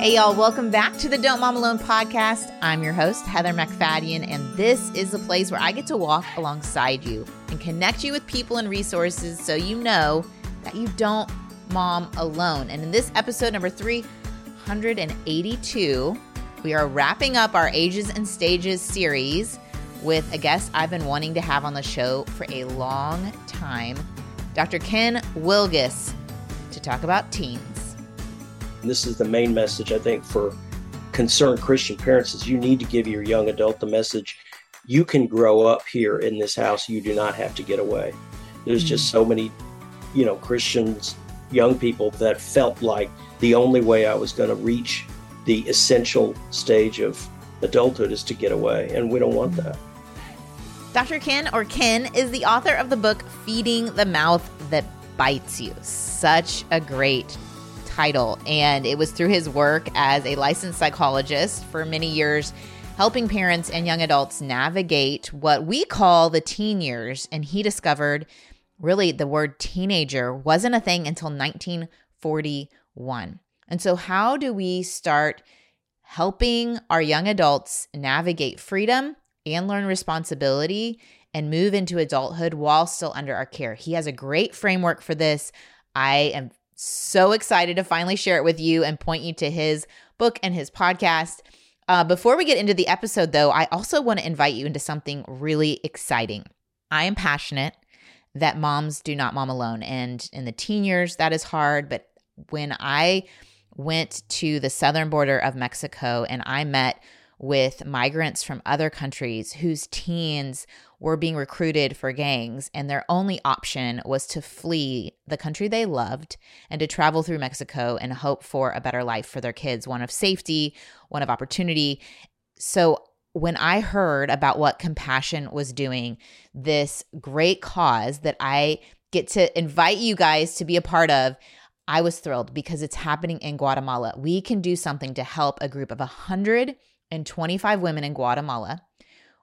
Hey, y'all, welcome back to the Don't Mom Alone podcast. I'm your host, Heather MacFadyen, and this is the place where I get to walk alongside you and connect you with people and resources so you know that you don't mom alone. And in this episode number 382, we are wrapping up our Ages and Stages series with a guest I've been wanting to have on the show for a long time, Dr. Ken Wilgus, to talk about teens. And this is the main message I think for concerned Christian parents is you need to give your young adult the message you can grow up here in this house. You do not have to get away. There's just mm-hmm. so many, you know, Christians, young people that felt like the only way I was going to reach the essential stage of adulthood is to get away. And we don't want that. Dr. Ken or Ken is the author of the book Feeding the Mouth That Bites You. Such a great title. And it was through his work as a licensed psychologist for many years, helping parents and young adults navigate what we call the teen years. And he discovered really the word teenager wasn't a thing until 1941. And so, how do we start helping our young adults navigate freedom and learn responsibility and move into adulthood while still under our care? He has a great framework for this. I am so excited to finally share it with you and point you to his book and his podcast. Uh, before we get into the episode, though, I also want to invite you into something really exciting. I am passionate that moms do not mom alone. And in the teen years, that is hard. But when I went to the southern border of Mexico and I met with migrants from other countries whose teens were being recruited for gangs, and their only option was to flee the country they loved and to travel through Mexico and hope for a better life for their kids one of safety, one of opportunity. So, when I heard about what Compassion was doing, this great cause that I get to invite you guys to be a part of, I was thrilled because it's happening in Guatemala. We can do something to help a group of 125 women in Guatemala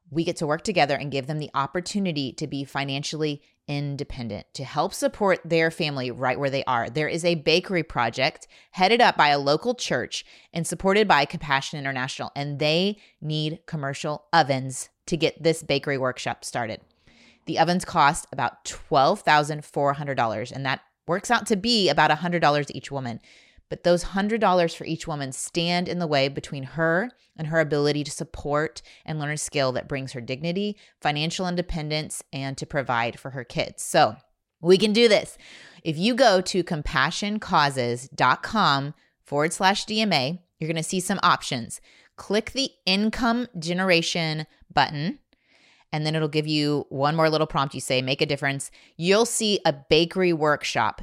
we get to work together and give them the opportunity to be financially independent to help support their family right where they are. There is a bakery project headed up by a local church and supported by Compassion International, and they need commercial ovens to get this bakery workshop started. The ovens cost about $12,400, and that works out to be about $100 each woman. But those $100 for each woman stand in the way between her and her ability to support and learn a skill that brings her dignity, financial independence, and to provide for her kids. So we can do this. If you go to compassioncauses.com forward slash DMA, you're going to see some options. Click the income generation button and then it'll give you one more little prompt. You say, make a difference. You'll see a bakery workshop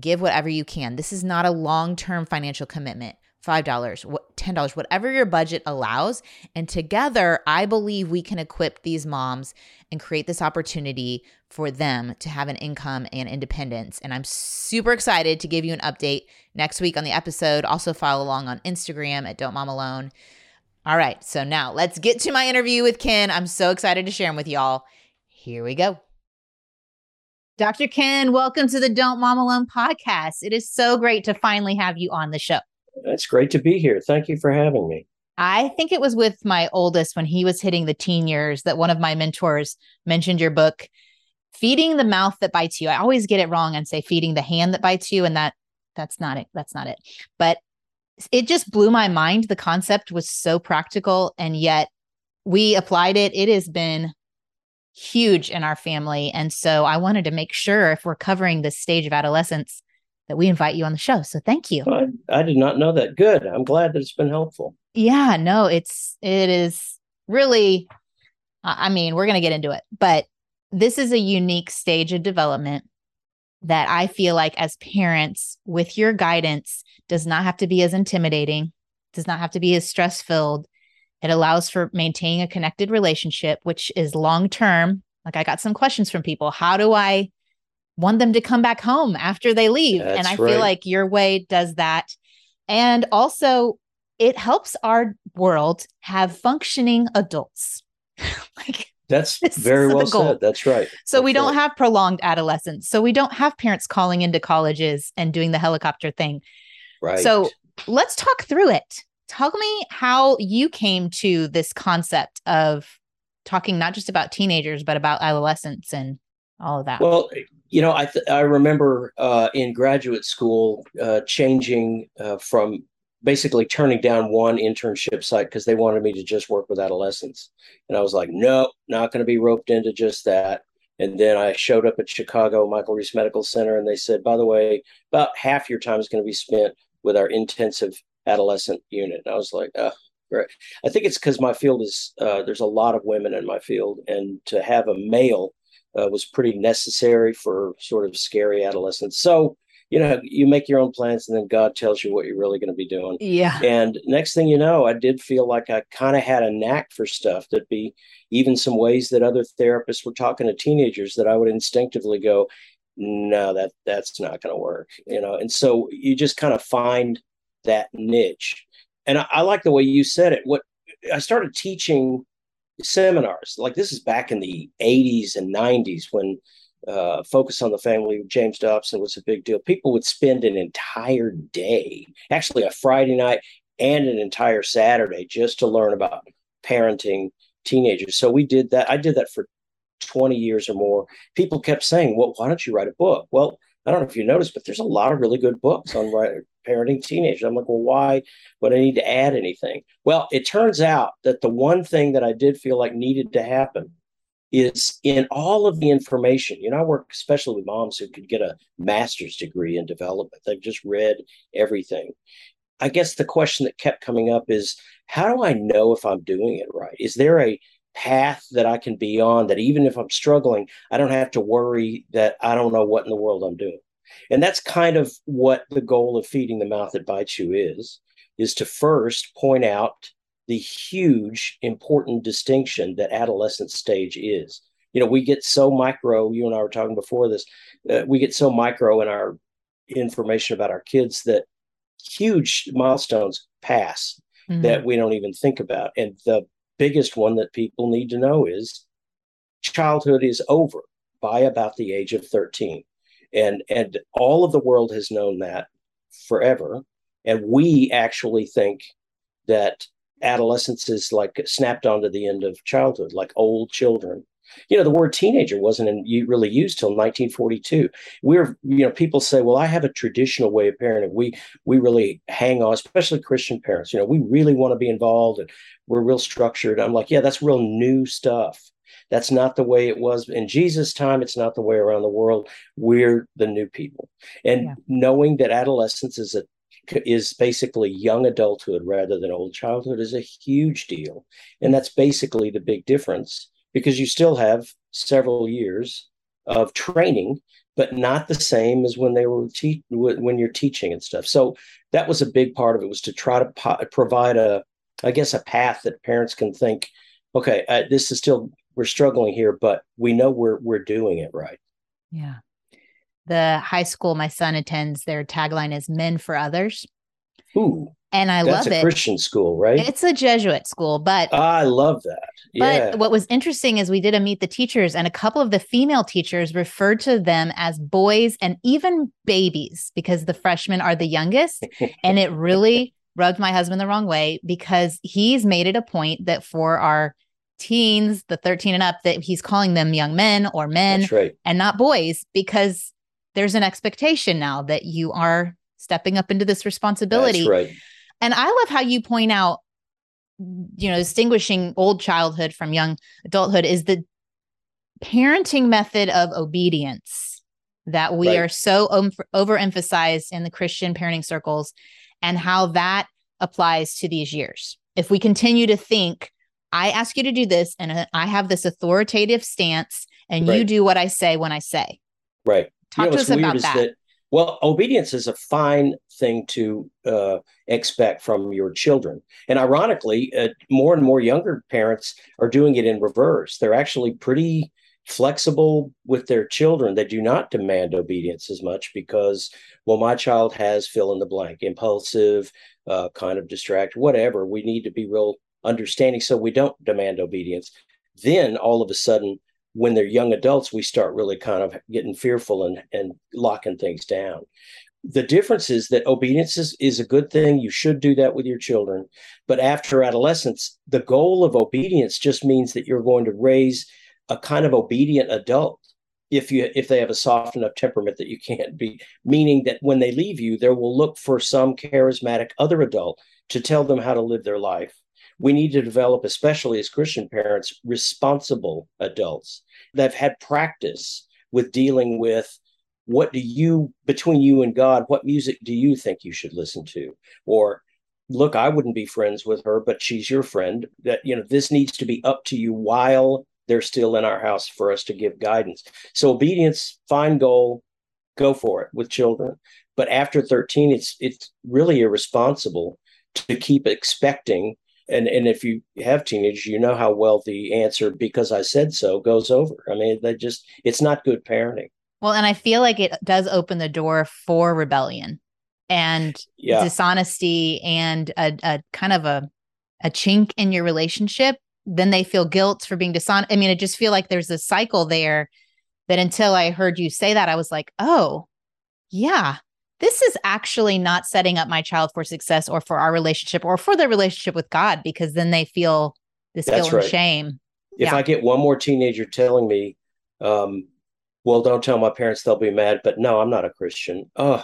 give whatever you can. This is not a long term financial commitment. $5, $10, whatever your budget allows. And together, I believe we can equip these moms and create this opportunity for them to have an income and independence. And I'm super excited to give you an update next week on the episode. Also, follow along on Instagram at Don't Mom Alone. All right, so now let's get to my interview with Ken. I'm so excited to share them with y'all. Here we go. Dr. Ken, welcome to the Don't Mom Alone podcast. It is so great to finally have you on the show. It's great to be here. Thank you for having me. I think it was with my oldest when he was hitting the teen years that one of my mentors mentioned your book, Feeding the Mouth That Bites You. I always get it wrong and say feeding the hand that bites you, and that that's not it. That's not it. But it just blew my mind. The concept was so practical, and yet we applied it. It has been huge in our family. And so I wanted to make sure if we're covering this stage of adolescence that we invite you on the show. So thank you. I, I did not know that. Good. I'm glad that it's been helpful. Yeah, no, it's it is really I mean, we're going to get into it, but this is a unique stage of development that I feel like as parents with your guidance does not have to be as intimidating, does not have to be as stress filled, it allows for maintaining a connected relationship, which is long term. Like I got some questions from people. How do I want them to come back home after they leave? That's and I right. feel like your way does that. And also, it helps our world have functioning adults. like that's very well said. That's right. So That's we don't right. have prolonged adolescence. So we don't have parents calling into colleges and doing the helicopter thing. Right. So let's talk through it. Tell me how you came to this concept of talking not just about teenagers, but about adolescents and all of that. Well, you know, I th- I remember uh, in graduate school uh, changing uh, from basically turning down one internship site because they wanted me to just work with adolescents, and I was like, no, not going to be roped into just that. And then I showed up at Chicago Michael Reese Medical Center, and they said, by the way, about half your time is going to be spent with our intensive adolescent unit. And I was like, oh, great. I think it's because my field is uh, there's a lot of women in my field, and to have a male uh, was pretty necessary for sort of scary adolescents. So you know, you make your own plans, and then God tells you what you're really going to be doing. Yeah. And next thing you know, I did feel like I kind of had a knack for stuff. That'd be even some ways that other therapists were talking to teenagers that I would instinctively go, no, that that's not going to work. You know, and so you just kind of find that niche. And I, I like the way you said it. What I started teaching seminars like this is back in the 80s and 90s when uh, focus on the family james dobson was a big deal. People would spend an entire day actually a friday night and an entire saturday just to learn about parenting teenagers. So we did that. I did that for 20 years or more. People kept saying well why don't you write a book? Well i don't know if you noticed but there's a lot of really good books on parenting teenagers i'm like well why would i need to add anything well it turns out that the one thing that i did feel like needed to happen is in all of the information. You know, I work especially with moms who could get a master's degree in development. They've just read everything. I guess the question that kept coming up is how do I know if I'm doing it right? Is there a path that I can be on that even if I'm struggling, I don't have to worry that I don't know what in the world I'm doing? And that's kind of what the goal of feeding the mouth that bites you is, is to first point out the huge important distinction that adolescent stage is. You know we get so micro you and i were talking before this uh, we get so micro in our information about our kids that huge milestones pass mm-hmm. that we don't even think about. And the biggest one that people need to know is childhood is over by about the age of 13 and and all of the world has known that forever and we actually think that adolescence is like snapped onto the end of childhood, like old children. You know, the word teenager wasn't in, really used till 1942. We're, you know, people say, "Well, I have a traditional way of parenting." We we really hang on, especially Christian parents. You know, we really want to be involved, and we're real structured. I'm like, yeah, that's real new stuff. That's not the way it was in Jesus' time. It's not the way around the world. We're the new people, and yeah. knowing that adolescence is a is basically young adulthood rather than old childhood is a huge deal. And that's basically the big difference because you still have several years of training, but not the same as when they were te- when you're teaching and stuff. So that was a big part of it was to try to po- provide a, I guess, a path that parents can think, okay, this is still we're struggling here, but we know we're we're doing it right. Yeah the high school my son attends, their tagline is Men for Others. Ooh. And I love it. Christian school, right? It's a Jesuit school, but ah, I love that. Yeah. But what was interesting is we did a meet the teachers, and a couple of the female teachers referred to them as boys and even babies because the freshmen are the youngest. and it really rubbed my husband the wrong way because he's made it a point that for our teens, the 13 and up, that he's calling them young men or men right. and not boys because there's an expectation now that you are stepping up into this responsibility. That's right. And I love how you point out, you know, distinguishing old childhood from young adulthood is the parenting method of obedience that we right. are so um, overemphasized in the Christian parenting circles and how that applies to these years. If we continue to think, I ask you to do this and I have this authoritative stance and right. you do what I say when I say. Right. Talk you know, to us about that. that. Well, obedience is a fine thing to uh, expect from your children. And ironically, uh, more and more younger parents are doing it in reverse. They're actually pretty flexible with their children. They do not demand obedience as much because, well, my child has fill in the blank, impulsive, uh, kind of distract, whatever. We need to be real understanding so we don't demand obedience. Then all of a sudden, when they're young adults, we start really kind of getting fearful and, and locking things down. the difference is that obedience is, is a good thing. You should do that with your children. But after adolescence, the goal of obedience just means that you're going to raise a kind of obedient adult if you if they have a soft enough temperament that you can't be meaning that when they leave you they will look for some charismatic other adult to tell them how to live their life we need to develop especially as christian parents responsible adults that have had practice with dealing with what do you between you and god what music do you think you should listen to? Or look i wouldn't be friends with her but she's your friend. That you know this needs to be up to you while they're still in our house for us to give guidance. So obedience fine goal go for it with children. But after 13 it's it's really irresponsible to keep expecting and and if you have teenagers you know how well the answer because i said so goes over i mean they just it's not good parenting well, and I feel like it does open the door for rebellion and yeah. dishonesty and a, a kind of a a chink in your relationship. Then they feel guilt for being dishonest. I mean, I just feel like there's a cycle there that until I heard you say that, I was like, oh, yeah, this is actually not setting up my child for success or for our relationship or for their relationship with God because then they feel this That's guilt right. and shame. If yeah. I get one more teenager telling me, um, well, don't tell my parents, they'll be mad. But no, I'm not a Christian. Oh,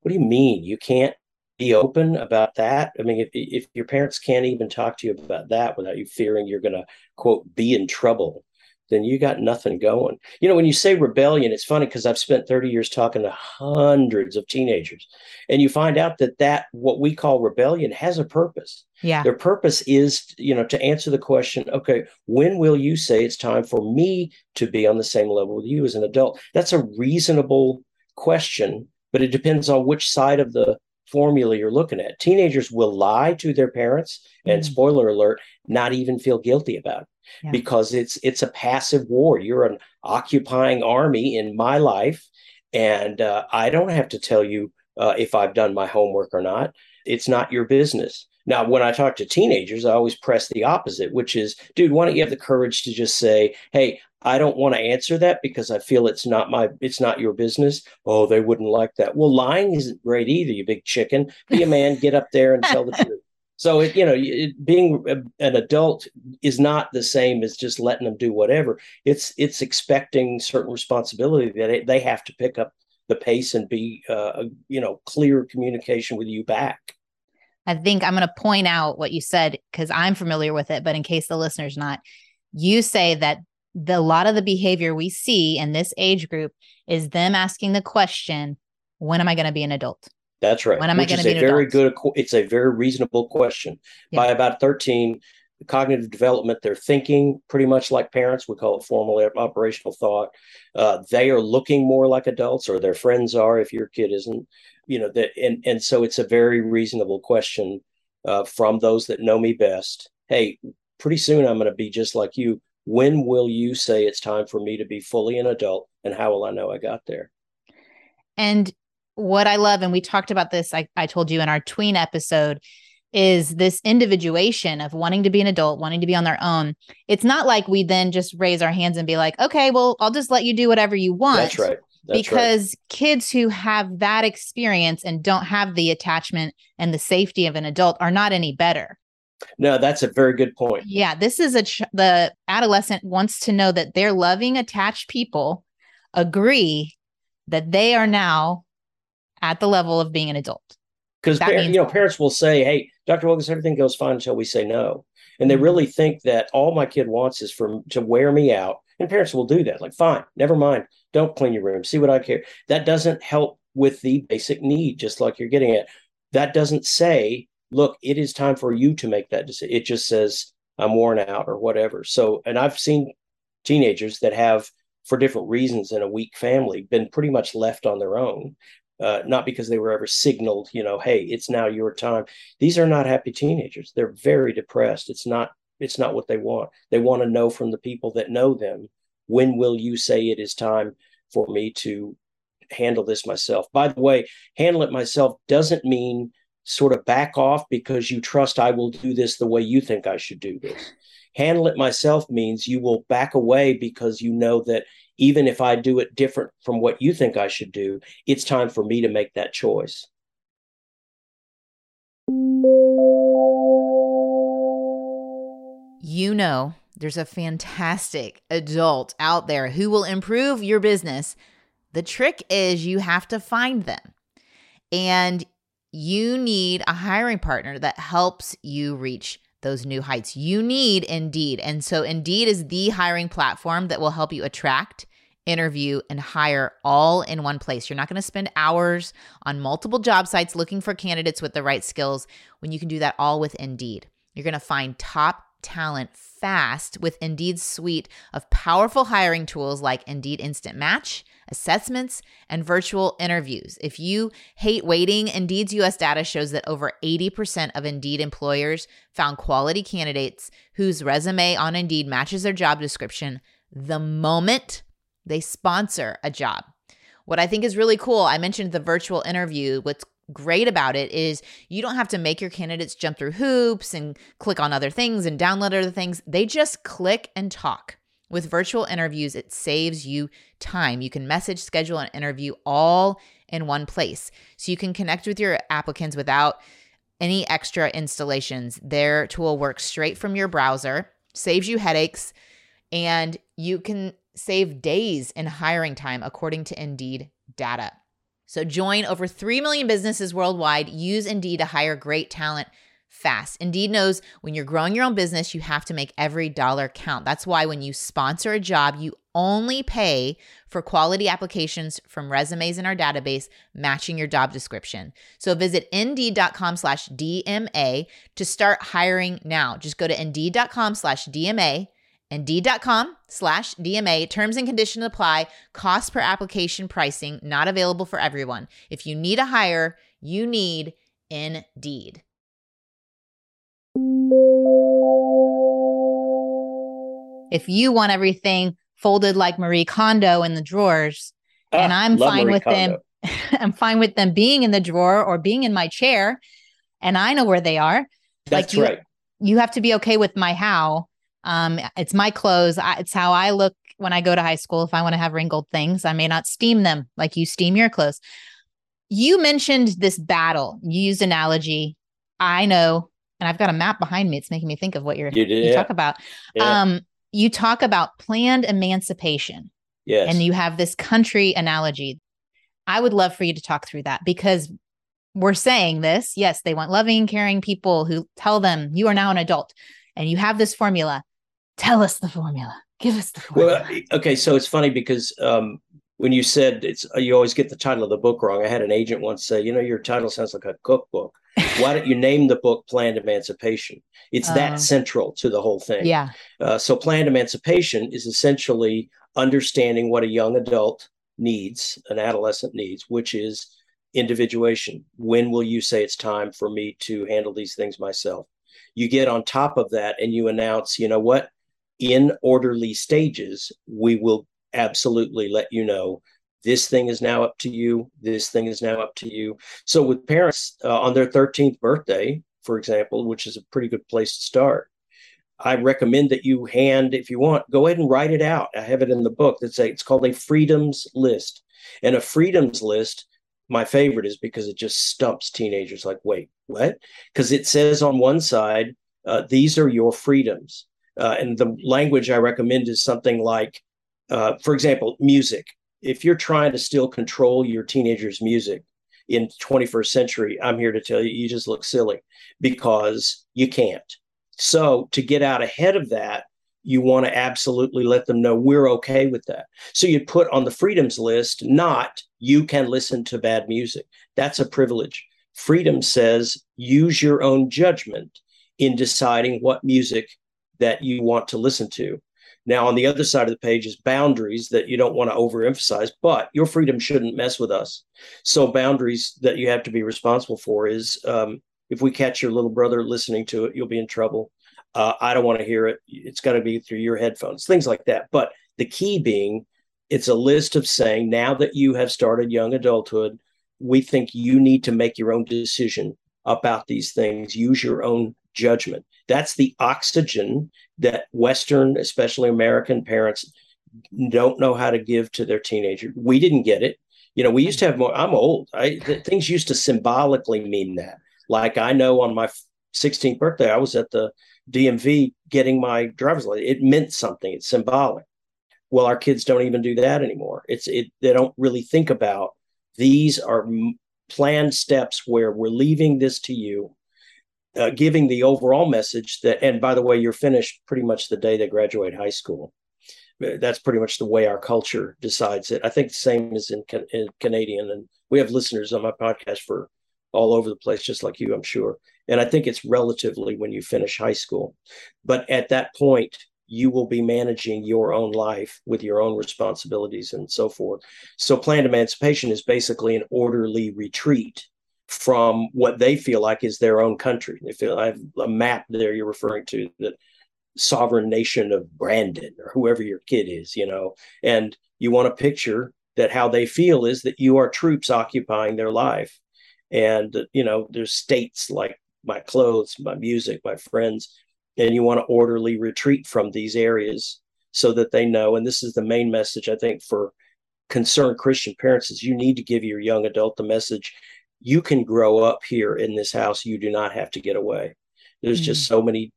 what do you mean? You can't be open about that? I mean, if, if your parents can't even talk to you about that without you fearing you're going to, quote, be in trouble, then you got nothing going. You know, when you say rebellion, it's funny because I've spent 30 years talking to hundreds of teenagers, and you find out that that what we call rebellion has a purpose. Yeah. Their purpose is, you know, to answer the question, okay, when will you say it's time for me to be on the same level with you as an adult? That's a reasonable question, but it depends on which side of the formula you're looking at. Teenagers will lie to their parents and mm. spoiler alert, not even feel guilty about it yeah. because it's it's a passive war. You're an occupying army in my life, and uh, I don't have to tell you uh, if I've done my homework or not. It's not your business. Now, when I talk to teenagers, I always press the opposite, which is, dude, why don't you have the courage to just say, hey, I don't want to answer that because I feel it's not my it's not your business. Oh, they wouldn't like that. Well, lying isn't great either, you big chicken. Be a man, get up there and tell the truth. So it, you know, it, being an adult is not the same as just letting them do whatever. It's it's expecting certain responsibility that it, they have to pick up the pace and be, uh, you know, clear communication with you back. I think I'm going to point out what you said because I'm familiar with it, but in case the listener's not, you say that the a lot of the behavior we see in this age group is them asking the question, "When am I going to be an adult?" That's right. When am Which I going to be a very good? It's a very reasonable question. Yeah. By about thirteen, cognitive development, they're thinking pretty much like parents. We call it formal operational thought. Uh, they are looking more like adults, or their friends are. If your kid isn't, you know that, and and so it's a very reasonable question uh, from those that know me best. Hey, pretty soon I'm going to be just like you. When will you say it's time for me to be fully an adult, and how will I know I got there? And what I love, and we talked about this, I, I told you in our tween episode, is this individuation of wanting to be an adult, wanting to be on their own. It's not like we then just raise our hands and be like, okay, well, I'll just let you do whatever you want. That's right. That's because right. kids who have that experience and don't have the attachment and the safety of an adult are not any better. No, that's a very good point. Yeah, this is a ch- the adolescent wants to know that their loving attached people agree that they are now at the level of being an adult. Because par- you know, parents will say, "Hey, Dr. Wilgus, everything goes fine until we say no," and they mm-hmm. really think that all my kid wants is for to wear me out. And parents will do that. Like, fine, never mind. Don't clean your room. See what I care. That doesn't help with the basic need, just like you're getting at. That doesn't say, look, it is time for you to make that decision. It just says, I'm worn out or whatever. So, and I've seen teenagers that have, for different reasons in a weak family, been pretty much left on their own uh, not because they were ever signaled, you know, hey, it's now your time. These are not happy teenagers. They're very depressed. It's not it's not what they want. They want to know from the people that know them, when will you say it is time for me to handle this myself? By the way, handle it myself doesn't mean sort of back off because you trust I will do this the way you think I should do this. Handle it myself means you will back away because you know that even if I do it different from what you think I should do, it's time for me to make that choice. You know, there's a fantastic adult out there who will improve your business. The trick is you have to find them. And you need a hiring partner that helps you reach those new heights. You need Indeed. And so Indeed is the hiring platform that will help you attract, interview, and hire all in one place. You're not going to spend hours on multiple job sites looking for candidates with the right skills when you can do that all with Indeed. You're going to find top talent fast with Indeed's suite of powerful hiring tools like Indeed Instant Match, assessments, and virtual interviews. If you hate waiting, Indeed's US data shows that over 80% of Indeed employers found quality candidates whose resume on Indeed matches their job description the moment they sponsor a job. What I think is really cool, I mentioned the virtual interview. What's great about it is you don't have to make your candidates jump through hoops and click on other things and download other things. They just click and talk. With virtual interviews, it saves you time. You can message, schedule, and interview all in one place. So you can connect with your applicants without any extra installations. Their tool works straight from your browser, saves you headaches, and you can save days in hiring time according to Indeed data. So join over 3 million businesses worldwide. Use Indeed to hire great talent fast. Indeed knows when you're growing your own business, you have to make every dollar count. That's why when you sponsor a job, you only pay for quality applications from resumes in our database matching your job description. So visit indeed.com slash DMA to start hiring now. Just go to indeed.com slash DMA Indeed.com slash DMA. Terms and conditions apply. Cost per application pricing not available for everyone. If you need a hire, you need Indeed. If you want everything folded like Marie Kondo in the drawers, ah, and I'm fine Marie with Kondo. them, I'm fine with them being in the drawer or being in my chair, and I know where they are. That's like you, right. You have to be okay with my how um, it's my clothes. I, it's how I look when I go to high school. If I want to have wrinkled things, I may not steam them like you steam your clothes. You mentioned this battle. You used analogy. I know, and I've got a map behind me. It's making me think of what you're you, did, you talk about. Yeah. Um, you talk about planned emancipation. Yes. And you have this country analogy. I would love for you to talk through that because we're saying this. Yes, they want loving, caring people who tell them you are now an adult and you have this formula. Tell us the formula. Give us the formula. Well, okay, so it's funny because um, when you said it's you always get the title of the book wrong. I had an agent once say, you know, your title sounds like a cookbook. Why don't you name the book Planned Emancipation? It's uh, that oh. central to the whole thing. Yeah. Uh, so planned emancipation is essentially understanding what a young adult needs, an adolescent needs, which is individuation. When will you say it's time for me to handle these things myself? You get on top of that and you announce, you know what? in orderly stages, we will absolutely let you know this thing is now up to you. This thing is now up to you. So, with parents uh, on their 13th birthday, for example, which is a pretty good place to start, I recommend that you hand, if you want, go ahead and write it out. I have it in the book. That's a, it's called a freedoms list. And a freedoms list, my favorite is because it just stumps teenagers like, wait, what? Because it says on one side, uh, these are your freedoms. Uh, and the language I recommend is something like, uh, for example, music. If you're trying to still control your teenager's music in 21st century, I'm here to tell you, you just look silly because you can't. So to get out ahead of that, you want to absolutely let them know we're okay with that. So you put on the freedoms list, not you can listen to bad music. That's a privilege. Freedom says use your own judgment in deciding what music that you want to listen to. Now, on the other side of the page is boundaries that you don't want to overemphasize, but your freedom shouldn't mess with us. So, boundaries that you have to be responsible for is um, if we catch your little brother listening to it, you'll be in trouble. Uh, I don't want to hear it. It's got to be through your headphones, things like that. But the key being, it's a list of saying now that you have started young adulthood, we think you need to make your own decision about these things. Use your own judgment. That's the oxygen that Western, especially American parents, don't know how to give to their teenager. We didn't get it. You know, we used to have more. I'm old. I things used to symbolically mean that. Like I know on my 16th birthday, I was at the DMV getting my driver's license. It meant something. It's symbolic. Well, our kids don't even do that anymore. It's it. They don't really think about these are planned steps where we're leaving this to you, uh, giving the overall message that. And by the way, you're finished pretty much the day they graduate high school that's pretty much the way our culture decides it. I think the same is in, in, Canadian, and we have listeners on my podcast for all over the place, just like you, I'm sure. And I think it's relatively when you finish high school, but at that point, you will be managing your own life with your own responsibilities and so forth. So, planned emancipation is basically an orderly retreat from what they feel like is their own country. They feel I have a map there you're referring to that sovereign nation of Brandon or whoever your kid is, you know, and you want to picture that how they feel is that you are troops occupying their life. And, you know, there's states like my clothes, my music, my friends, and you want to orderly retreat from these areas so that they know. And this is the main message, I think, for concerned Christian parents is you need to give your young adult the message you can grow up here in this house. You do not have to get away. There's mm-hmm. just so many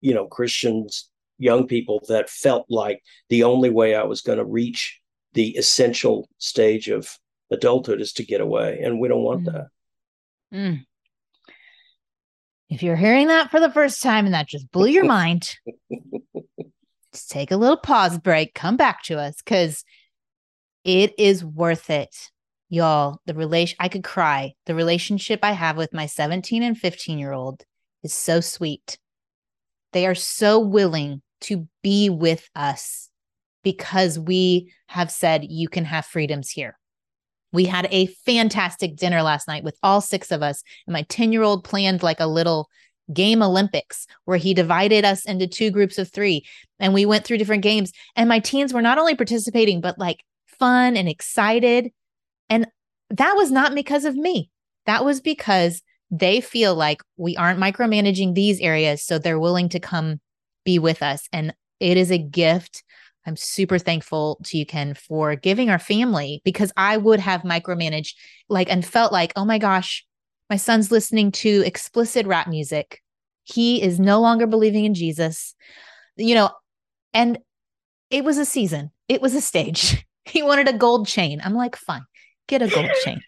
you know Christians, young people that felt like the only way I was going to reach the essential stage of adulthood is to get away, and we don't want mm. that. Mm. If you're hearing that for the first time and that just blew your mind, just take a little pause break, come back to us because it is worth it. Y'all, the relation I could cry. The relationship I have with my 17 and 15 year old is so sweet. They are so willing to be with us because we have said you can have freedoms here. We had a fantastic dinner last night with all six of us. And my 10 year old planned like a little game Olympics where he divided us into two groups of three and we went through different games. And my teens were not only participating, but like fun and excited. And that was not because of me. That was because they feel like we aren't micromanaging these areas. So they're willing to come be with us. And it is a gift. I'm super thankful to you, Ken, for giving our family because I would have micromanaged like and felt like, oh my gosh, my son's listening to explicit rap music. He is no longer believing in Jesus, you know, and it was a season, it was a stage. He wanted a gold chain. I'm like, fine, get a gold chain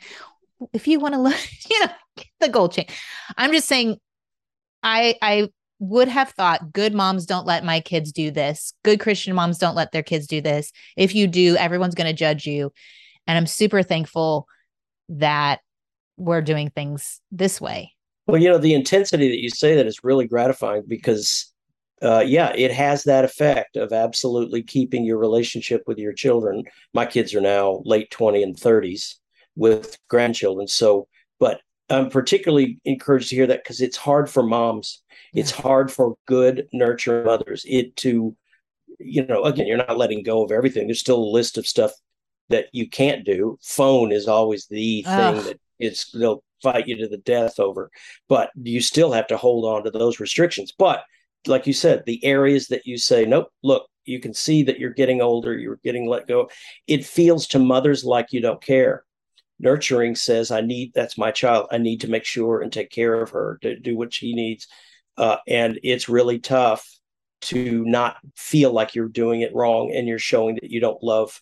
if you want to look, you know, the gold chain. I'm just saying, I I would have thought good moms don't let my kids do this. Good Christian moms don't let their kids do this. If you do, everyone's going to judge you. And I'm super thankful that we're doing things this way. Well, you know, the intensity that you say that is really gratifying because, uh, yeah, it has that effect of absolutely keeping your relationship with your children. My kids are now late 20 and 30s with grandchildren. So, but I'm particularly encouraged to hear that because it's hard for moms. Yeah. It's hard for good nurture mothers. It to, you know, again, you're not letting go of everything. There's still a list of stuff that you can't do. Phone is always the thing Ugh. that it's they'll fight you to the death over. But you still have to hold on to those restrictions. But like you said, the areas that you say, nope, look, you can see that you're getting older, you're getting let go. It feels to mothers like you don't care. Nurturing says i need that's my child. I need to make sure and take care of her to do what she needs. Uh, and it's really tough to not feel like you're doing it wrong and you're showing that you don't love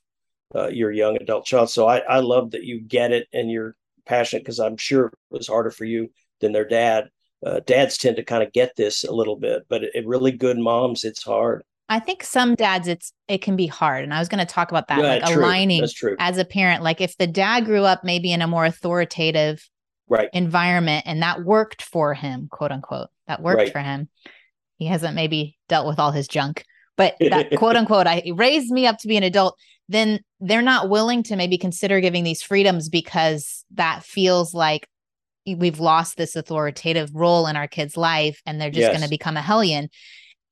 uh, your young adult child. So I, I love that you get it and you're passionate because i'm sure it was harder for you than their dad uh, dads tend to kind of get this a little bit but it, it really good moms it's hard I think some dads it's it can be hard. And I was going to talk about that, yeah, like true. aligning as a parent. Like if the dad grew up maybe in a more authoritative right environment and that worked for him, quote unquote. That worked right. for him. He hasn't maybe dealt with all his junk, but that quote unquote, I raised me up to be an adult. Then they're not willing to maybe consider giving these freedoms because that feels like we've lost this authoritative role in our kid's life and they're just yes. going to become a hellion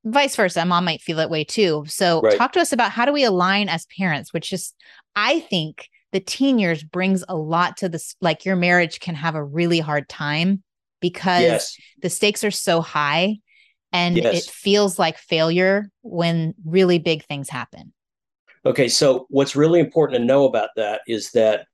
vice versa mom might feel that way too so right. talk to us about how do we align as parents which is i think the teen years brings a lot to this like your marriage can have a really hard time because yes. the stakes are so high and yes. it feels like failure when really big things happen Okay, so what's really important to know about that is that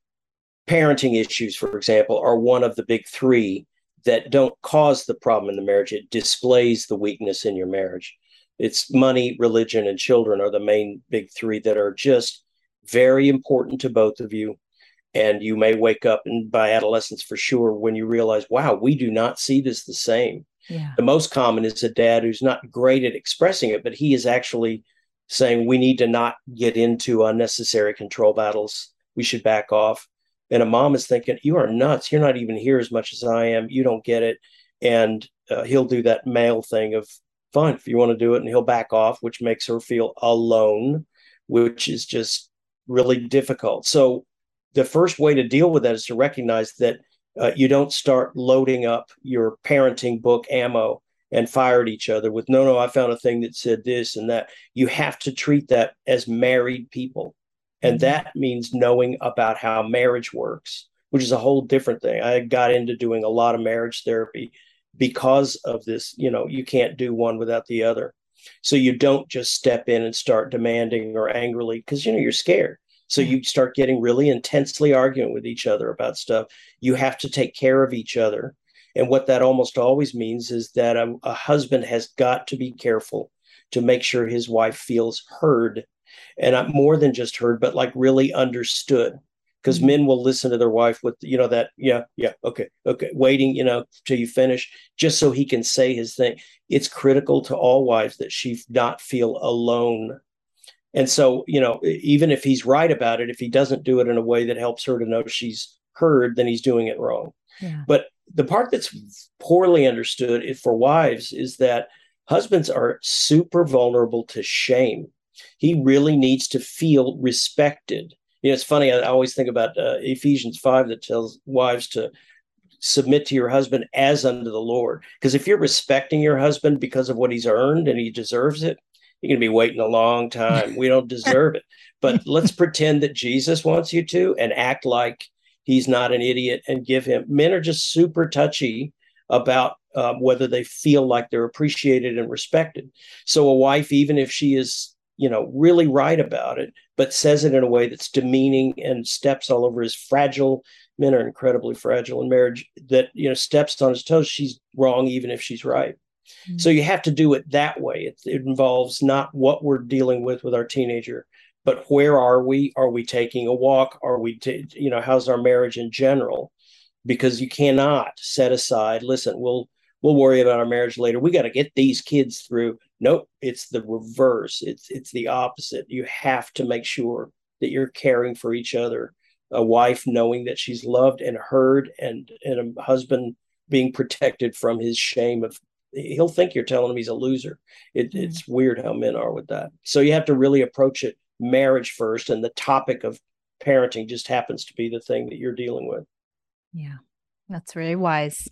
parenting issues, for example, are one of the big three that don't cause the problem in the marriage. It displays the weakness in your marriage. It's money, religion, and children are the main big three that are just very important to both of you. And you may wake up and by adolescence for sure when you realize, wow, we do not see this the same. Yeah. The most common is a dad who's not great at expressing it, but he is actually saying we need to not get into unnecessary control battles. We should back off. And a mom is thinking, you are nuts. You're not even here as much as I am. You don't get it. And uh, he'll do that male thing of, fine, if you want to do it, and he'll back off, which makes her feel alone, which is just really difficult. So the first way to deal with that is to recognize that uh, you don't start loading up your parenting book ammo and fire at each other with no no i found a thing that said this and that you have to treat that as married people and mm-hmm. that means knowing about how marriage works which is a whole different thing i got into doing a lot of marriage therapy because of this you know you can't do one without the other so you don't just step in and start demanding or angrily because you know you're scared so you start getting really intensely arguing with each other about stuff. You have to take care of each other. And what that almost always means is that a, a husband has got to be careful to make sure his wife feels heard and not more than just heard, but like really understood. Because mm-hmm. men will listen to their wife with, you know, that, yeah, yeah, okay, okay, waiting, you know, till you finish, just so he can say his thing. It's critical to all wives that she not feel alone and so, you know, even if he's right about it, if he doesn't do it in a way that helps her to know she's heard, then he's doing it wrong. Yeah. But the part that's poorly understood for wives is that husbands are super vulnerable to shame. He really needs to feel respected. You know, it's funny. I always think about uh, Ephesians 5 that tells wives to submit to your husband as unto the Lord. Because if you're respecting your husband because of what he's earned and he deserves it, you're going to be waiting a long time. We don't deserve it. But let's pretend that Jesus wants you to and act like he's not an idiot and give him. Men are just super touchy about um, whether they feel like they're appreciated and respected. So a wife, even if she is, you know, really right about it, but says it in a way that's demeaning and steps all over his fragile men are incredibly fragile in marriage that you know steps on his toes she's wrong even if she's right Mm-hmm. So you have to do it that way. It, it involves not what we're dealing with with our teenager, but where are we? Are we taking a walk? Are we, t- you know, how's our marriage in general? Because you cannot set aside. Listen, we'll we'll worry about our marriage later. We got to get these kids through. Nope, it's the reverse. It's it's the opposite. You have to make sure that you're caring for each other. A wife knowing that she's loved and heard, and and a husband being protected from his shame of he'll think you're telling him he's a loser. It, mm-hmm. It's weird how men are with that. So you have to really approach it marriage first, and the topic of parenting just happens to be the thing that you're dealing with. Yeah, that's very wise.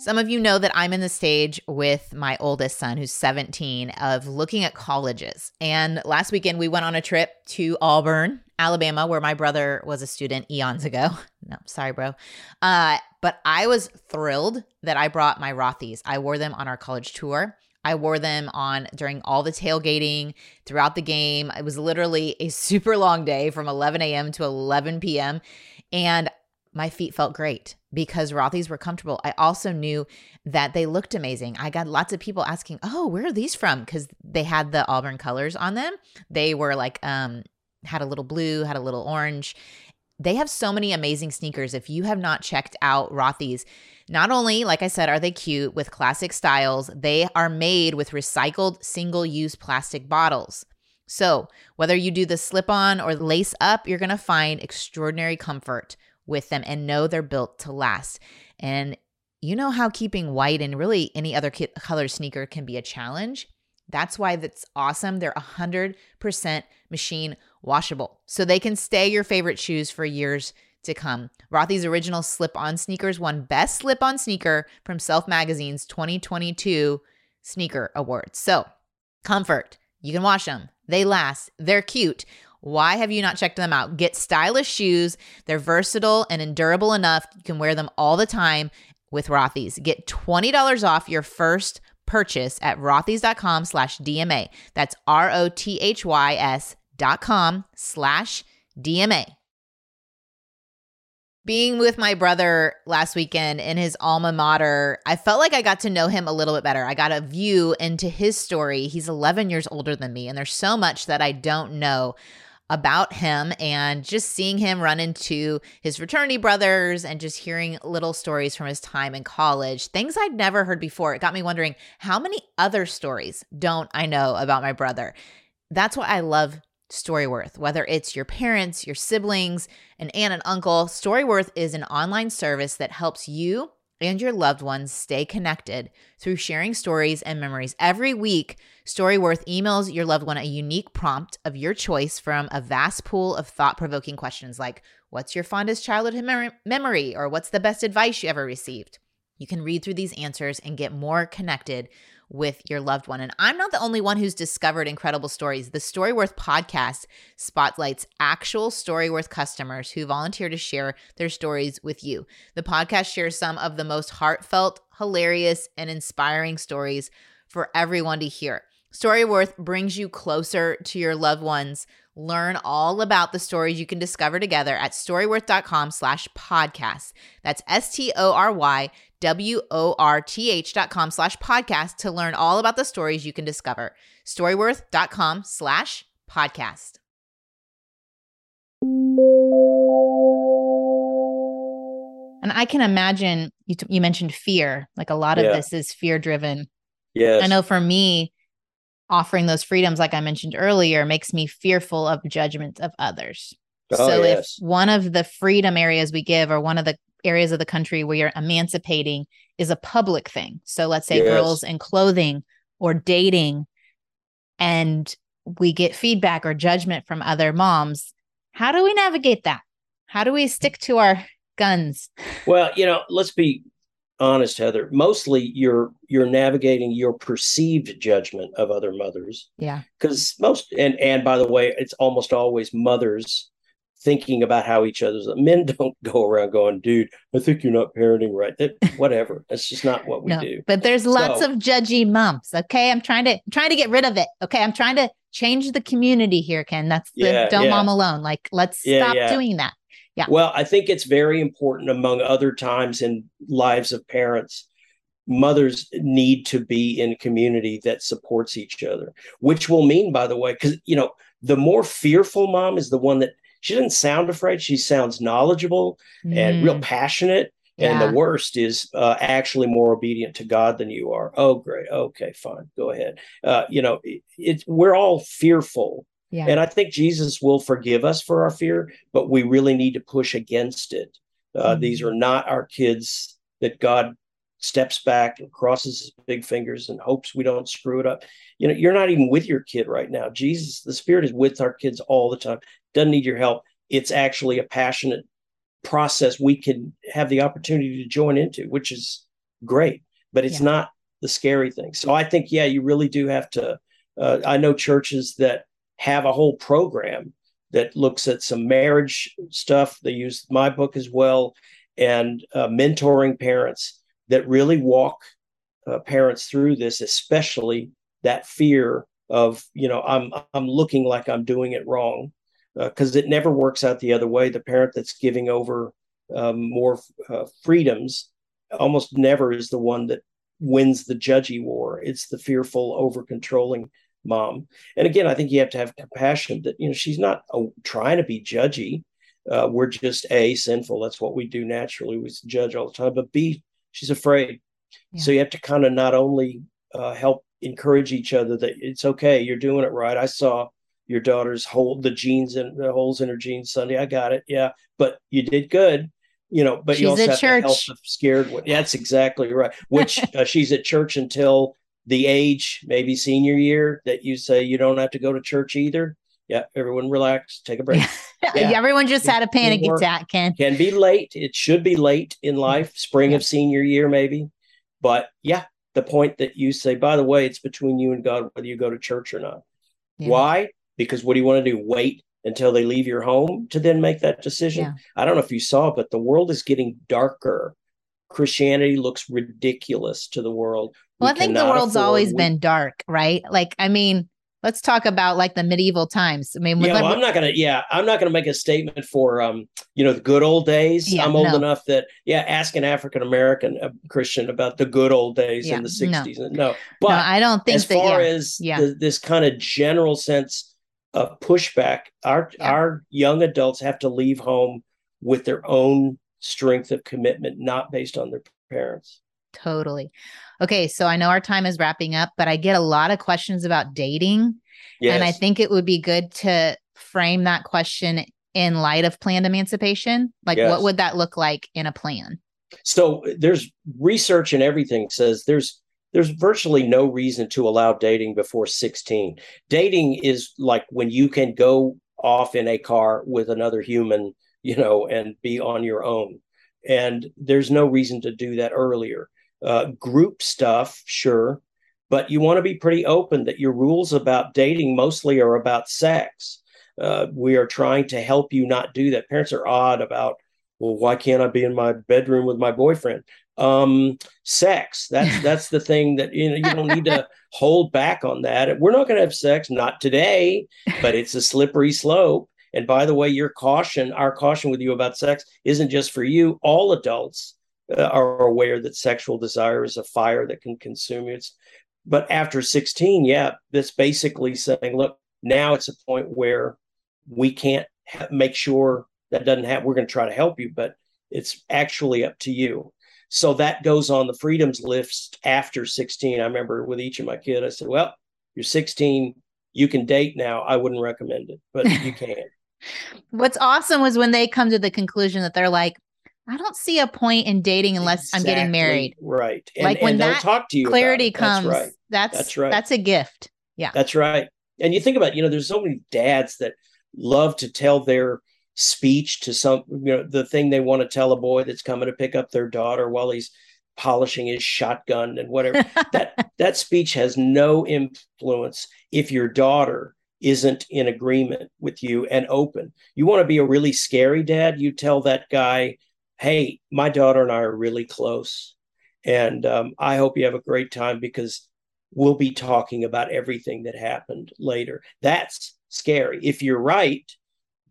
Some of you know that I'm in the stage with my oldest son, who's 17, of looking at colleges. And last weekend, we went on a trip to Auburn, Alabama, where my brother was a student eons ago. No, sorry, bro. Uh, but I was thrilled that I brought my Rothy's. I wore them on our college tour. I wore them on during all the tailgating throughout the game. It was literally a super long day from 11 a.m. to 11 p.m. And my feet felt great because Rothy's were comfortable. I also knew that they looked amazing. I got lots of people asking, "Oh, where are these from?" because they had the Auburn colors on them. They were like um had a little blue, had a little orange. They have so many amazing sneakers. If you have not checked out Rothy's, not only, like I said, are they cute with classic styles, they are made with recycled single use plastic bottles. So, whether you do the slip on or lace up, you're going to find extraordinary comfort with them and know they're built to last. And you know how keeping white and really any other color sneaker can be a challenge? That's why that's awesome. They're 100% machine washable. So they can stay your favorite shoes for years to come. Rothy's original slip on sneakers won Best Slip on Sneaker from Self Magazine's 2022 Sneaker Awards. So, comfort, you can wash them, they last, they're cute. Why have you not checked them out? Get stylish shoes. They're versatile and durable enough. You can wear them all the time with Rothy's. Get $20 off your first purchase at rothys.com slash DMA. That's R O T H Y S dot com slash DMA. Being with my brother last weekend in his alma mater, I felt like I got to know him a little bit better. I got a view into his story. He's 11 years older than me, and there's so much that I don't know about him and just seeing him run into his fraternity brothers and just hearing little stories from his time in college, things I'd never heard before. It got me wondering how many other stories don't I know about my brother? That's why I love Storyworth, whether it's your parents, your siblings, an aunt and uncle. Storyworth is an online service that helps you and your loved ones stay connected through sharing stories and memories. Every week, Storyworth emails your loved one a unique prompt of your choice from a vast pool of thought provoking questions like, What's your fondest childhood mem- memory? or What's the best advice you ever received? You can read through these answers and get more connected with your loved one. And I'm not the only one who's discovered incredible stories. The Storyworth podcast spotlights actual Storyworth customers who volunteer to share their stories with you. The podcast shares some of the most heartfelt, hilarious, and inspiring stories for everyone to hear. Storyworth brings you closer to your loved ones. Learn all about the stories you can discover together at storyworth.com slash podcast. That's S-T-O-R-Y W-O-R-T-H dot com slash podcast to learn all about the stories you can discover. Storyworth.com slash podcast. And I can imagine you, t- you mentioned fear. Like a lot of Yeah. this is fear driven. Yes. I know for me, offering those freedoms, like I mentioned earlier, makes me fearful of judgment of others. Oh, so yes. if one of the freedom areas we give or one of the areas of the country where you're emancipating is a public thing. So let's say Yes. girls in clothing or dating and we get feedback or judgment from other moms, how do we navigate that? How do we stick to our guns? Well, you know, let's be honest, Heather. Mostly you're you're navigating your perceived judgment of other mothers. Yeah. Because most and and by the way, it's almost always mothers thinking about how each other's men don't go around going, dude, I think you're not parenting right. That whatever. That's just not what we no, do. but there's lots So- of judgy moms. Okay. I'm trying to I'm trying to get rid of it. Okay. I'm trying to change the community here, Ken. That's the Yeah, don't yeah. mom alone. Like let's Yeah, stop doing that. Yeah. Well, I think it's very important among other times in lives of parents. Mothers need to be in community that supports each other, which will mean, by the way, because you know, the more fearful mom is the one that she doesn't sound afraid. She sounds knowledgeable and real Mm, passionate. And yeah. the worst is uh, actually more obedient to God than you are. Oh, great. Okay, fine. Go ahead. Uh, you know, it, it's we're all fearful, yeah. and I think Jesus will forgive us for our fear, but we really need to push against it. Uh, Mhm. These are not our kids that God steps back and crosses his big fingers and hopes we don't screw it up. You know, you're not even with your kid right now. Jesus, the Spirit is with our kids all the time, doesn't need your help. It's actually a passionate process we can have the opportunity to join into, which is great, but it's Yeah. not the scary thing. So I think, yeah, you really do have to. Uh, I know churches that have a whole program that looks at some marriage stuff. They use my book as well and uh, mentoring parents that really walk uh, parents through this, especially that fear of, you know, I'm I'm looking like I'm doing it wrong because it never works out the other way. The parent that's giving over um, more uh, freedoms almost never is the one that wins the judgy war. It's the fearful, over controlling mom. And again, I think you have to have compassion that, you know, she's not uh, trying to be judgy. Uh, we're just A, sinful. That's what we do naturally. We judge all the time. But B, she's afraid. Yeah. So you have to kind of not only uh, help encourage each other that it's okay, you're doing it right. I saw your daughter's hold the jeans and the holes in her jeans Sunday. I got it. Yeah. But you did good. You know, but She's you also have to help the scared one. Yeah, that's exactly right. Which uh, she's at church until the age, maybe senior year, that you say you don't have to go to church either. Yeah, everyone relax, take a break. Yeah. Everyone just had a panic Teamwork. attack, Ken. Can be late. It should be late in life, spring Yeah. of senior year, maybe. But yeah, the point that you say, by the way, it's between you and God whether you go to church or not. Yeah. Why? Because what do you want to do? Wait until they leave your home to then make that decision? Yeah. I don't know if you saw, but the world is getting darker. Christianity looks ridiculous to the world. Well, we I think the world's always we, been dark, right? Like, I mean, let's talk about like the medieval times. I mean, yeah, well, I'm not gonna, yeah, I'm not gonna make a statement for, um, you know, the good old days. Yeah, I'm old no. enough that, yeah, ask an African American uh, Christian about the good old days yeah, in the '60s. No, no. but no, I don't think as that, far yeah, as yeah. The, this kind of general sense of pushback, our our young adults have to leave home with their own strength of commitment, not based on their parents. Totally. Okay, so I know our time is wrapping up, but I get a lot of questions about dating. Yes. And I think it would be good to frame that question in light of planned emancipation. Like, yes. what would that look like in a plan? So there's research and everything says there's there's virtually no reason to allow dating before 16. Dating is like when you can go off in a car with another human, you know, and be on your own. And there's no reason to do that earlier uh, group stuff, sure, but you want to be pretty open that your rules about dating mostly are about sex. Uh, we are trying to help you not do that. Parents are odd about, well, why can't I be in my bedroom with my boyfriend? Um, sex. That's that's the thing that you know you don't need to hold back on that. We're not going to have sex, not today, but it's a slippery slope. And by the way, your caution, our caution with you about sex isn't just for you. All adults Uh, are aware that sexual desire is a fire that can consume you. It's, but after 16, yeah, that's basically saying, look, now it's a point where we can't ha- make sure that doesn't happen. We're going to try to help you, but it's actually up to you. So that goes on the freedoms list after 16. I remember with each of my kids, I said, well, you're 16, you can date now. I wouldn't recommend it, but you can. What's awesome was when they come to the conclusion that they're like, I don't see a point in dating unless exactly. I'm getting married. Right. And, like when that talk to you clarity comes, that's right. That's, that's right. That's a gift. Yeah. That's right. And you think about, you know, there's so many dads that love to tell their speech to some, you know, the thing they want to tell a boy that's coming to pick up their daughter while he's polishing his shotgun and whatever. that that speech has no influence if your daughter isn't in agreement with you and open. You want to be a really scary dad, you tell that guy hey, my daughter and I are really close. And um, I hope you have a great time because we'll be talking about everything that happened later. That's scary. If you're right,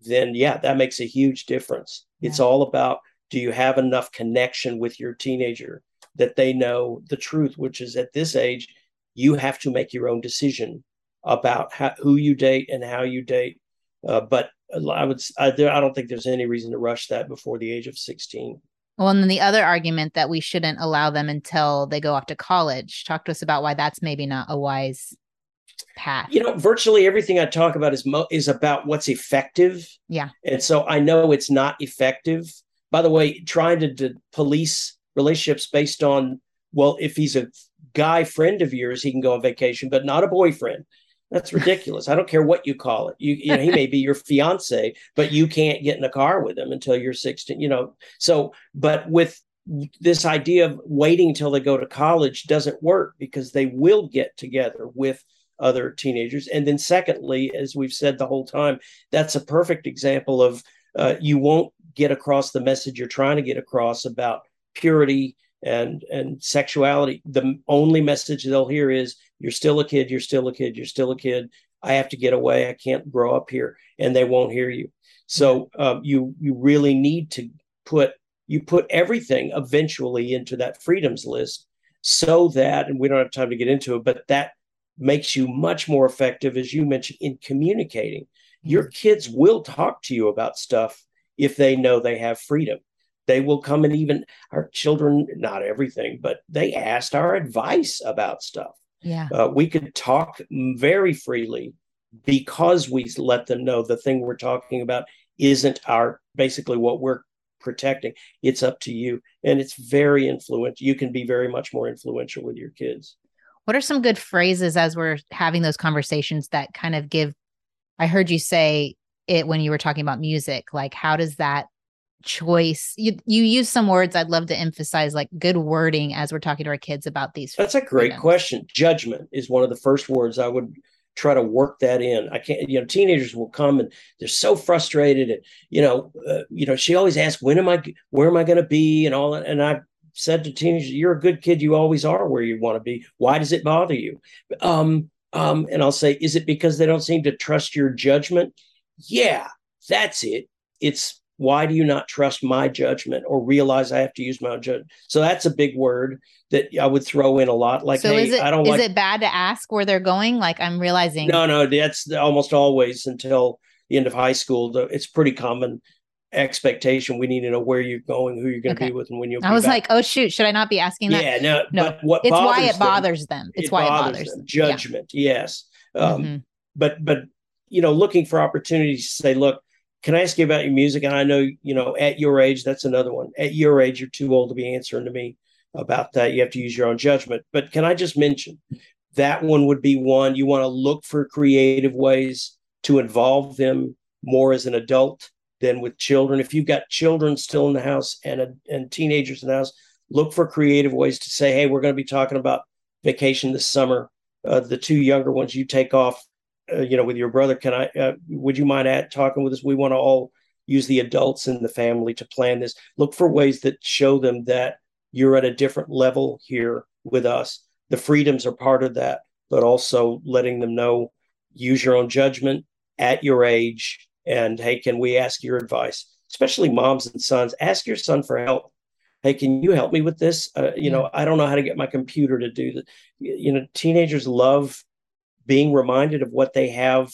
then yeah, that makes a huge difference. Yeah. It's all about do you have enough connection with your teenager that they know the truth, which is at this age, you have to make your own decision about how, who you date and how you date. Uh, but I would I, I don't think there's any reason to rush that before the age of 16. Well, and then the other argument that we shouldn't allow them until they go off to college. Talk to us about why that's maybe not a wise path. You know, virtually everything I talk about is mo- is about what's effective. Yeah. And so I know it's not effective. By the way, trying to, to police relationships based on well, if he's a guy friend of yours, he can go on vacation, but not a boyfriend. That's ridiculous. I don't care what you call it. You, you know, he may be your fiance, but you can't get in a car with him until you're 16, you know. So, but with this idea of waiting until they go to college doesn't work because they will get together with other teenagers. And then, secondly, as we've said the whole time, that's a perfect example of uh, you won't get across the message you're trying to get across about purity and and sexuality the only message they'll hear is you're still a kid you're still a kid you're still a kid. I have to get away i can't grow up here and they won't hear you. So um, you you really need to put you put everything eventually into that freedoms list so that and we don't have time to get into it but that makes you much more effective as you mentioned in communicating. Your kids will talk to you about stuff if they know they have freedom. They will come and even our children, not everything, but they asked our advice about stuff. Yeah. Uh, we could talk very freely because we let them know the thing we're talking about isn't our basically what we're protecting. It's up to you. And it's very influential. You can be very much more influential with your kids. What are some good phrases as we're having those conversations that kind of give? I heard you say it when you were talking about music. Like, how does that choice you you use some words i'd love to emphasize like good wording as we're talking to our kids about these that's a great question judgment is one of the first words i would try to work that in i can't you know teenagers will come and they're so frustrated and you know uh, you know she always asks when am i where am i going to be and all that and i said to teenagers, "You're a good kid. You always are where you want to be. Why does it bother you?" Um, um, and I'll say, "Is it because they don't seem to trust your judgment?" Yeah, that's it. It's why do you not trust my judgment or realize I have to use my own judgment? So that's a big word that I would throw in a lot. Like, so hey, is it I don't is like. it bad to ask where they're going? Like I'm realizing. no, no, that's almost always until the end of high school. It's pretty common expectation. We need to know where you're going, who you're going to Okay. be with, and when you'll. I was back. like, oh shoot, should I not be asking that? yeah, no, No, But what it's why it bothers them. It's why it bothers them. them. Judgment, yes. Yeah. Um, Mhm. but but you know looking for opportunities to say look can i ask you about your music? And i know you know at your age that's another one. At your age you're too old to be answering to me about that. You have to use your own judgment. But can i just mention that one would be one you want to look for creative ways to involve them more as an adult than with children. If you've got children still in the house and a, and teenagers in the house look for creative ways to say hey we're going to be talking about vacation this summer. Uh, the two younger ones you take off uh, you know, with your brother, can I, uh, would you mind at talking with us? We want to all use the adults in the family to plan this. Look for ways that show them that you're at a different level here with us. The freedoms are part of that, but also letting them know, use your own judgment at your age. And hey, can we ask your advice? Especially moms and sons, ask your son for help. Hey, can you help me with this? Uh, you know, I don't know how to get my computer to do that. You know, teenagers love being reminded of what they have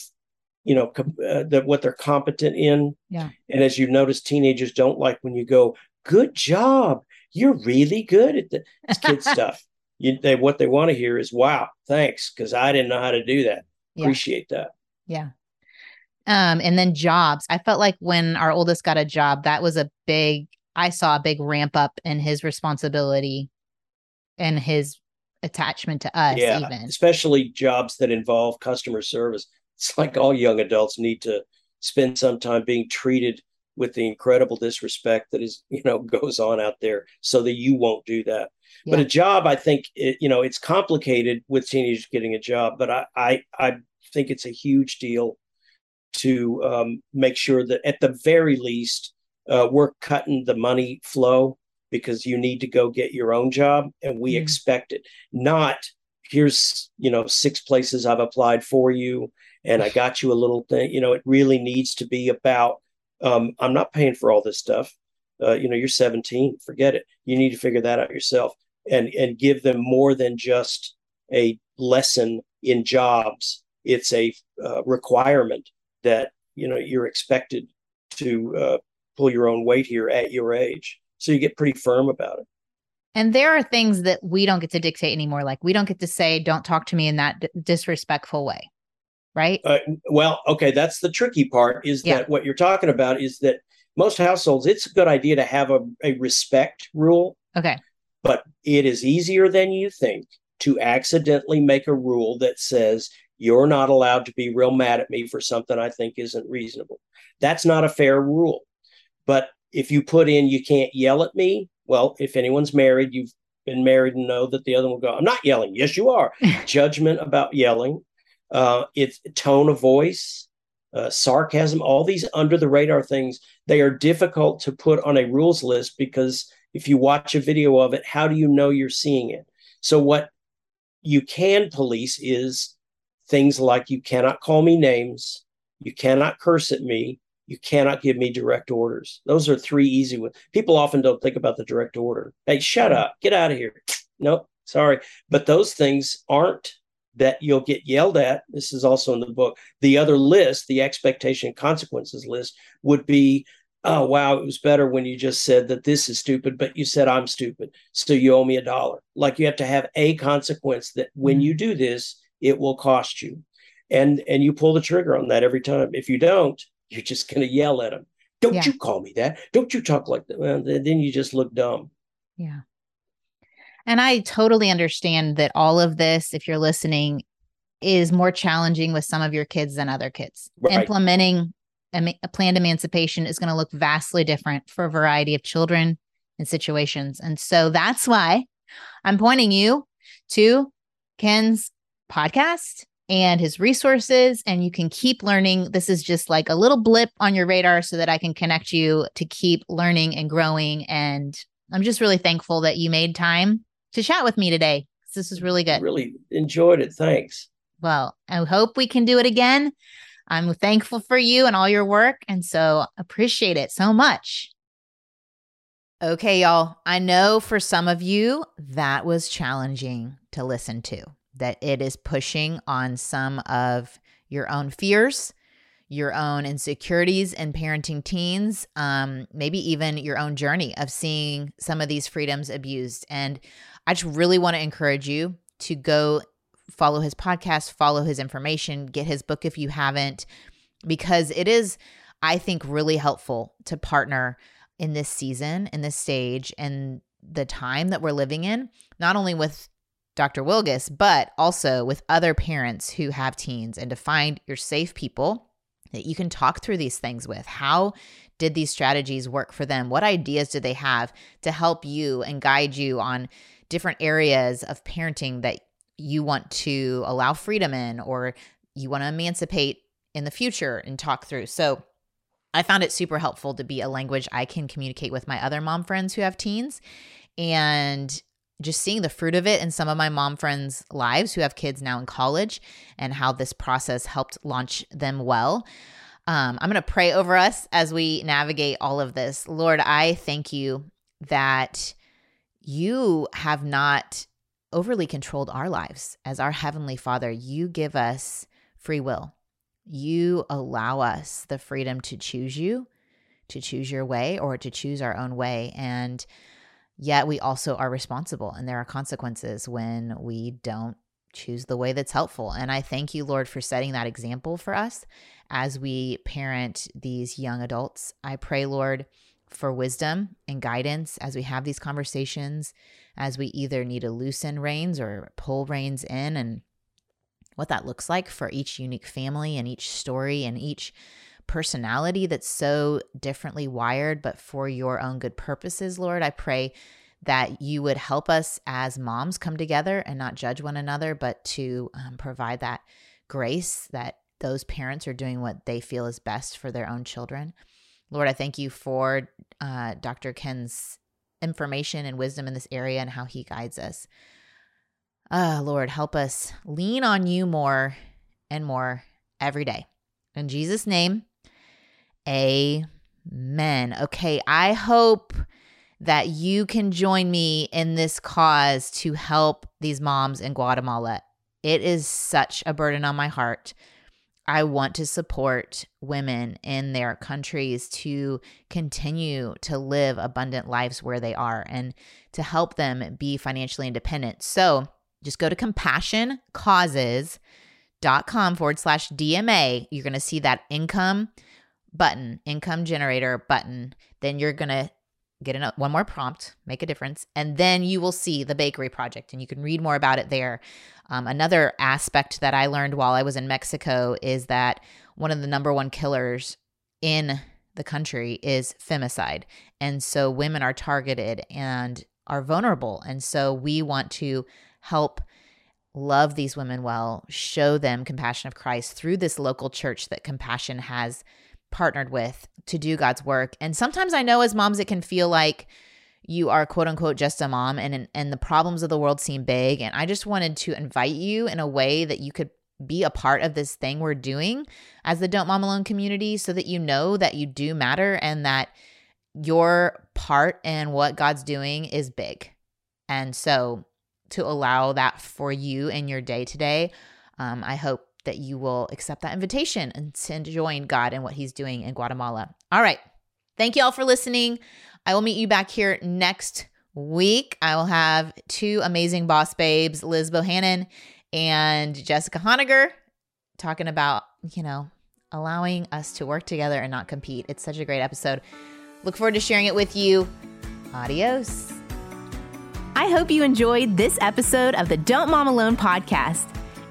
you know com- uh, that what they're competent in Yeah. and as you notice teenagers don't like when you go good job you're really good at the kid stuff you, they what they want to hear is wow thanks because i didn't know how to do that Yeah. appreciate that Yeah. Um, and then jobs. I felt like when our oldest got a job, that was a big, I saw a big ramp up in his responsibility and his attachment to us, yeah even. especially jobs that involve customer service. It's like all young adults need to spend some time being treated with the incredible disrespect that is you know goes on out there so that you won't do that. But a job i think it, you know it's complicated with teenagers getting a job but i i, I think it's a huge deal to um, make sure that at the very least uh, we're cutting the money flow because you need to go get your own job and we Mm. expect it. Not here's you know six places i've applied for you and i got you a little thing. You know it really needs to be about um, i'm not paying for all this stuff. Uh, you know you're 17 forget it. You need to figure that out yourself and and give them more than just a lesson in jobs. It's a uh, requirement that you know you're expected to uh, pull your own weight here at your age so you get pretty firm about it And there are things that we don't get to dictate anymore. Like we don't get to say, don't talk to me in that d- disrespectful way. Right. Uh, well, okay, that's the tricky part is Yeah. that what you're talking about is that most households, it's a good idea to have a, a respect rule, Okay. but it is easier than you think to accidentally make a rule that says you're not allowed to be real mad at me for something I think isn't reasonable. That's not a fair rule. But if you put in you can't yell at me, well, if anyone's married, you've been married and know that the other one will go, I'm not yelling. Yes, you are. Judgment about yelling, uh, it's tone of voice, uh, sarcasm, all these under the radar things, they are difficult to put on a rules list because if you watch a video of it, how do you know you're seeing it? So, what you can police is things like you cannot call me names, you cannot curse at me, you cannot give me direct orders. Those are three easy ones. People often don't think about the direct order. Hey, shut up, get out of here. Nope, sorry. But those things aren't that you'll get yelled at. This is also in the book. The other list, the expectation consequences list, would be oh, wow, it was better when you just said that this is stupid, but you said I'm stupid. So you owe me a dollar. Like you have to have a consequence that when you mm-hmm. do this, it will cost you. And and you pull the trigger on that every time. If you don't, you're just going to yell at them. Don't Yeah. you call me that? Don't you talk like that? Well, then you just look dumb. Yeah. And I totally understand that all of this, if you're listening, is more challenging with some of your kids than other kids. Right. Implementing a, a planned emancipation is going to look vastly different for a variety of children and situations. And so that's why I'm pointing you to Ken's podcast and his resources, and you can keep learning. This is just like a little blip on your radar so that I can connect you to keep learning and growing and I'm just really thankful that you made time to chat with me today. This is really good. Really enjoyed it. Thanks. Well, I hope we can do it again. I'm thankful for you and all your work. And so appreciate it so much. Okay, y'all. I know for some of you that was challenging to listen to, that it is pushing on some of your own fears, your own insecurities in parenting teens, um, maybe even your own journey of seeing some of these freedoms abused. And I just really want to encourage you to go follow his podcast, follow his information, get his book if you haven't, because it is, I think, really helpful to partner in this season, in this stage, and the time that we're living in, not only with Dr. Wilgus, but also with other parents who have teens, and to find your safe people that you can talk through these things with. How did these strategies work for them? What ideas do they have to help you and guide you on different areas of parenting that you want to allow freedom in or you want to emancipate in the future and talk through. So I found it super helpful to be a language I can communicate with my other mom friends who have teens and just seeing the fruit of it in some of my mom friends' lives who have kids now in college and how this process helped launch them well. Um, I'm going to pray over us as we navigate all of this. Lord, I thank you that you have not overly controlled our lives. As our Heavenly Father, you give us free will. You allow us the freedom to choose you, to choose your way, or to choose our own way. And yet we also are responsible, and there are consequences when we don't choose the way that's helpful. And I thank you, Lord, for setting that example for us as we parent these young adults. I pray, Lord, for wisdom and guidance as we have these conversations, as we either need to loosen reins or pull reins in, and what that looks like for each unique family and each story and each personality that's so differently wired, but for your own good purposes, Lord. I pray that you would help us as moms come together and not judge one another, but to um, provide that grace that those parents are doing what they feel is best for their own children. Lord, I thank you for uh, Dr. Ken's information and wisdom in this area and how he guides us. Ah, Lord, help us lean on you more and more every day. In Jesus' name, amen. Okay, I hope that you can join me in this cause to help these moms in Guatemala. It is such a burden on my heart I want to support women in their countries to continue to live abundant lives where they are and to help them be financially independent. So just go to compassioncauses.com forward slash DMA. You're going to see that income button, income generator button. Then you're going to get an, one more prompt, make a difference, and then you will see the bakery project and you can read more about it there. Um, another aspect that I learned while I was in Mexico is that one of the number one killers in the country is femicide. And so women are targeted and are vulnerable. And so we want to help love these women well, show them compassion of Christ through this local church that compassion has partnered with to do God's work. And sometimes I know as moms, it can feel like you are quote unquote just a mom and and the problems of the world seem big and I just wanted to invite you in a way that you could be a part of this thing we're doing as the Don't Mom Alone community so that you know that you do matter and that your part in what God's doing is big. And so to allow that for you in your day today, um, I hope that you will accept that invitation and to join God in what He's doing in Guatemala. All right. Thank you all for listening. I will meet you back here next week. I will have two amazing boss babes, Liz Bohannon and Jessica Honegger, talking about, you know, allowing us to work together and not compete. It's such a great episode. Look forward to sharing it with you. Adios. I hope you enjoyed this episode of the Don't Mom Alone podcast.